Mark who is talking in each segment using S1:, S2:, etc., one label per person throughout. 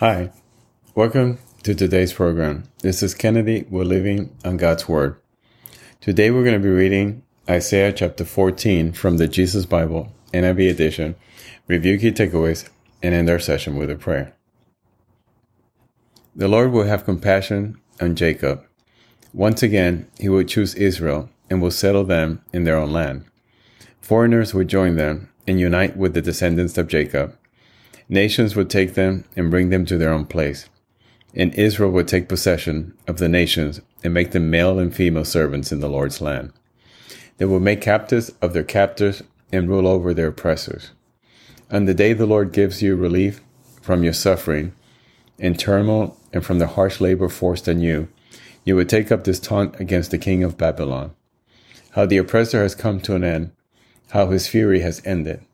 S1: Hi, welcome to today's program. This is Kennedy. We're living on God's Word. Today we're going to be reading Isaiah chapter 14 from the Jesus Bible, NIV edition, review key takeaways, and end our session with a prayer. The Lord will have compassion on Jacob. Once again, he will choose Israel and will settle them in their own land. Foreigners will join them and unite with the descendants of Jacob Nations would take them and bring them to their own place. And Israel would take possession of the nations and make them male and female servants in the Lord's land. They will make captives of their captors and rule over their oppressors. On the day the Lord gives you relief from your suffering and turmoil and from the harsh labor forced on you, you would take up this taunt against the king of Babylon. How the oppressor has come to an end, how his fury has ended.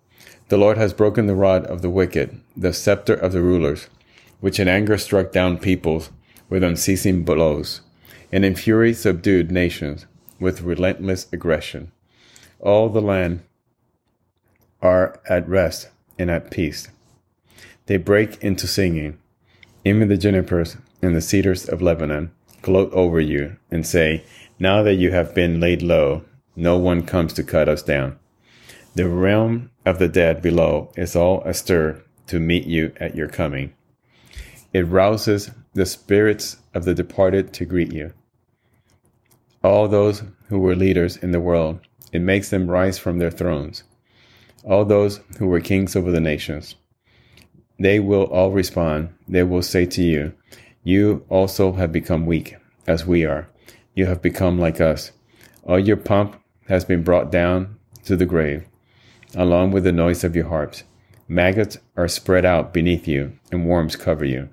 S1: The Lord has broken the rod of the wicked, the scepter of the rulers, which in anger struck down peoples with unceasing blows, and in fury subdued nations with relentless aggression. All the land are at rest and at peace. They break into singing. Even the junipers and the cedars of Lebanon gloat over you and say, Now that you have been laid low, no one comes to cut us down. The realm of the dead below is all astir to meet you at your coming. It rouses the spirits of the departed to greet you. All those who were leaders in the world, it makes them rise from their thrones. All those who were kings over the nations, they will all respond. They will say to you, You also have become weak, as we are. You have become like us. All your pomp has been brought down to the grave along with the noise of your harps. Maggots are spread out beneath you, and worms cover you.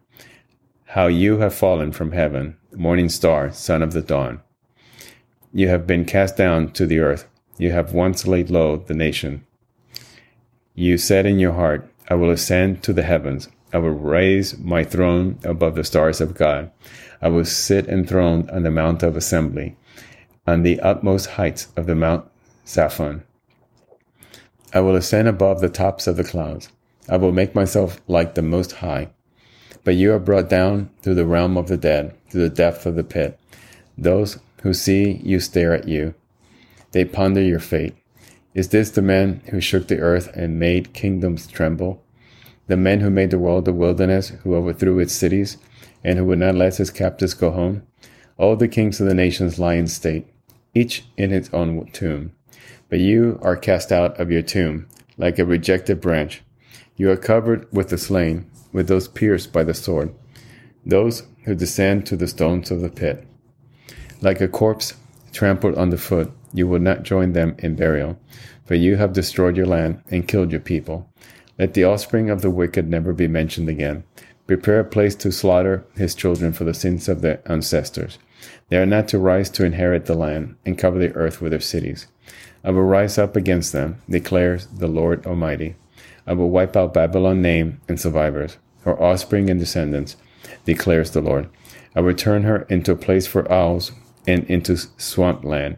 S1: How you have fallen from heaven, morning star, son of the dawn. You have been cast down to the earth. You have once laid low the nation. You said in your heart, I will ascend to the heavens. I will raise my throne above the stars of God. I will sit enthroned on the mount of assembly, on the utmost heights of the Mount Zaphon. I will ascend above the tops of the clouds. I will make myself like the Most High. But you are brought down to the realm of the dead, to the depth of the pit. Those who see you stare at you. They ponder your fate. Is this the man who shook the earth and made kingdoms tremble? The man who made the world a wilderness, who overthrew its cities, and who would not let his captives go home? All the kings of the nations lie in state, each in its own tomb. But you are cast out of your tomb, like a rejected branch. You are covered with the slain, with those pierced by the sword, those who descend to the stones of the pit. Like a corpse trampled underfoot, you will not join them in burial, for you have destroyed your land and killed your people. Let the offspring of the wicked never be mentioned again. Prepare a place to slaughter his children for the sins of their ancestors. They are not to rise to inherit the land and cover the earth with their cities. I will rise up against them, declares the Lord Almighty. I will wipe out Babylon name and survivors, her offspring and descendants, declares the Lord. I will turn her into a place for owls and into swamp land.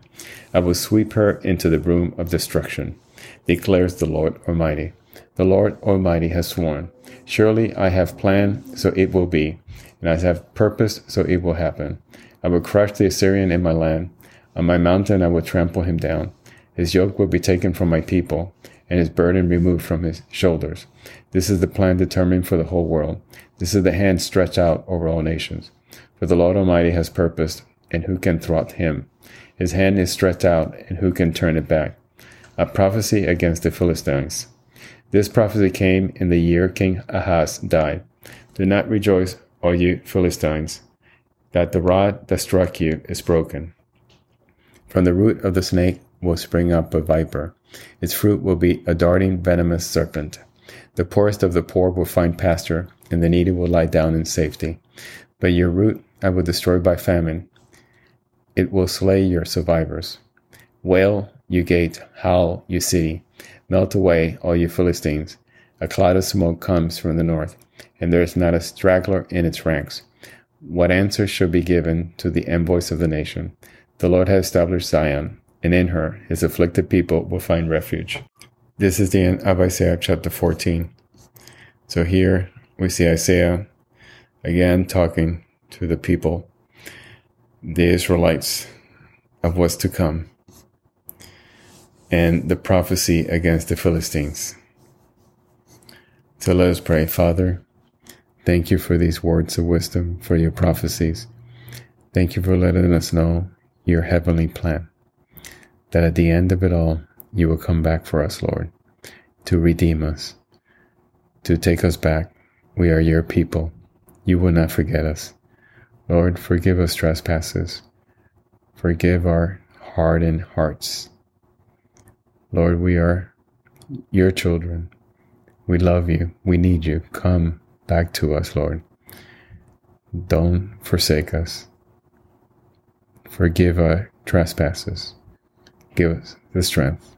S1: I will sweep her into the broom of destruction, declares the Lord Almighty. The Lord Almighty has sworn, Surely I have planned, so it will be, and I have purposed, so it will happen. I will crush the Assyrian in my land. On my mountain I will trample him down. His yoke will be taken from my people, and his burden removed from his shoulders. This is the plan determined for the whole world. This is the hand stretched out over all nations. For the Lord Almighty has purposed, and who can thwart him? His hand is stretched out, and who can turn it back? A prophecy against the Philistines. This prophecy came in the year King Ahaz died. Do not rejoice, all you Philistines, that the rod that struck you is broken. From the root of the snake will spring up a viper. Its fruit will be a darting, venomous serpent. The poorest of the poor will find pasture, and the needy will lie down in safety. But your root I will destroy by famine. It will slay your survivors. Wail, you gate, howl, you city. Melt away, all you Philistines. A cloud of smoke comes from the north, and there is not a straggler in its ranks. What answer shall be given to the envoys of the nation? The Lord has established Zion, and in her his afflicted people will find refuge. This is the end of Isaiah chapter 14. So here we see Isaiah again talking to the people, the Israelites, of what's to come, and the prophecy against the Philistines. So let us pray. Father, thank you for these words of wisdom, for your prophecies. Thank you for letting us know your heavenly plan, that at the end of it all, you will come back for us, Lord, to redeem us, to take us back. We are your people. You will not forget us. Lord, forgive us trespasses. Forgive our hardened hearts. Lord, we are your children. We love you. We need you. Come back to us, Lord. Don't forsake us. Forgive our trespasses. Give us the strength.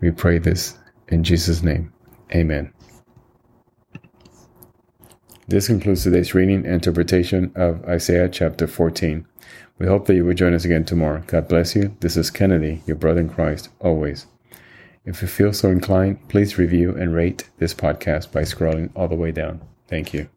S1: We pray this in Jesus' name. Amen. This concludes today's reading and interpretation of Isaiah chapter 14. We hope that you will join us again tomorrow. God bless you. This is Kennedy, your brother in Christ, always. If you feel so inclined, please review and rate this podcast by scrolling all the way down. Thank you.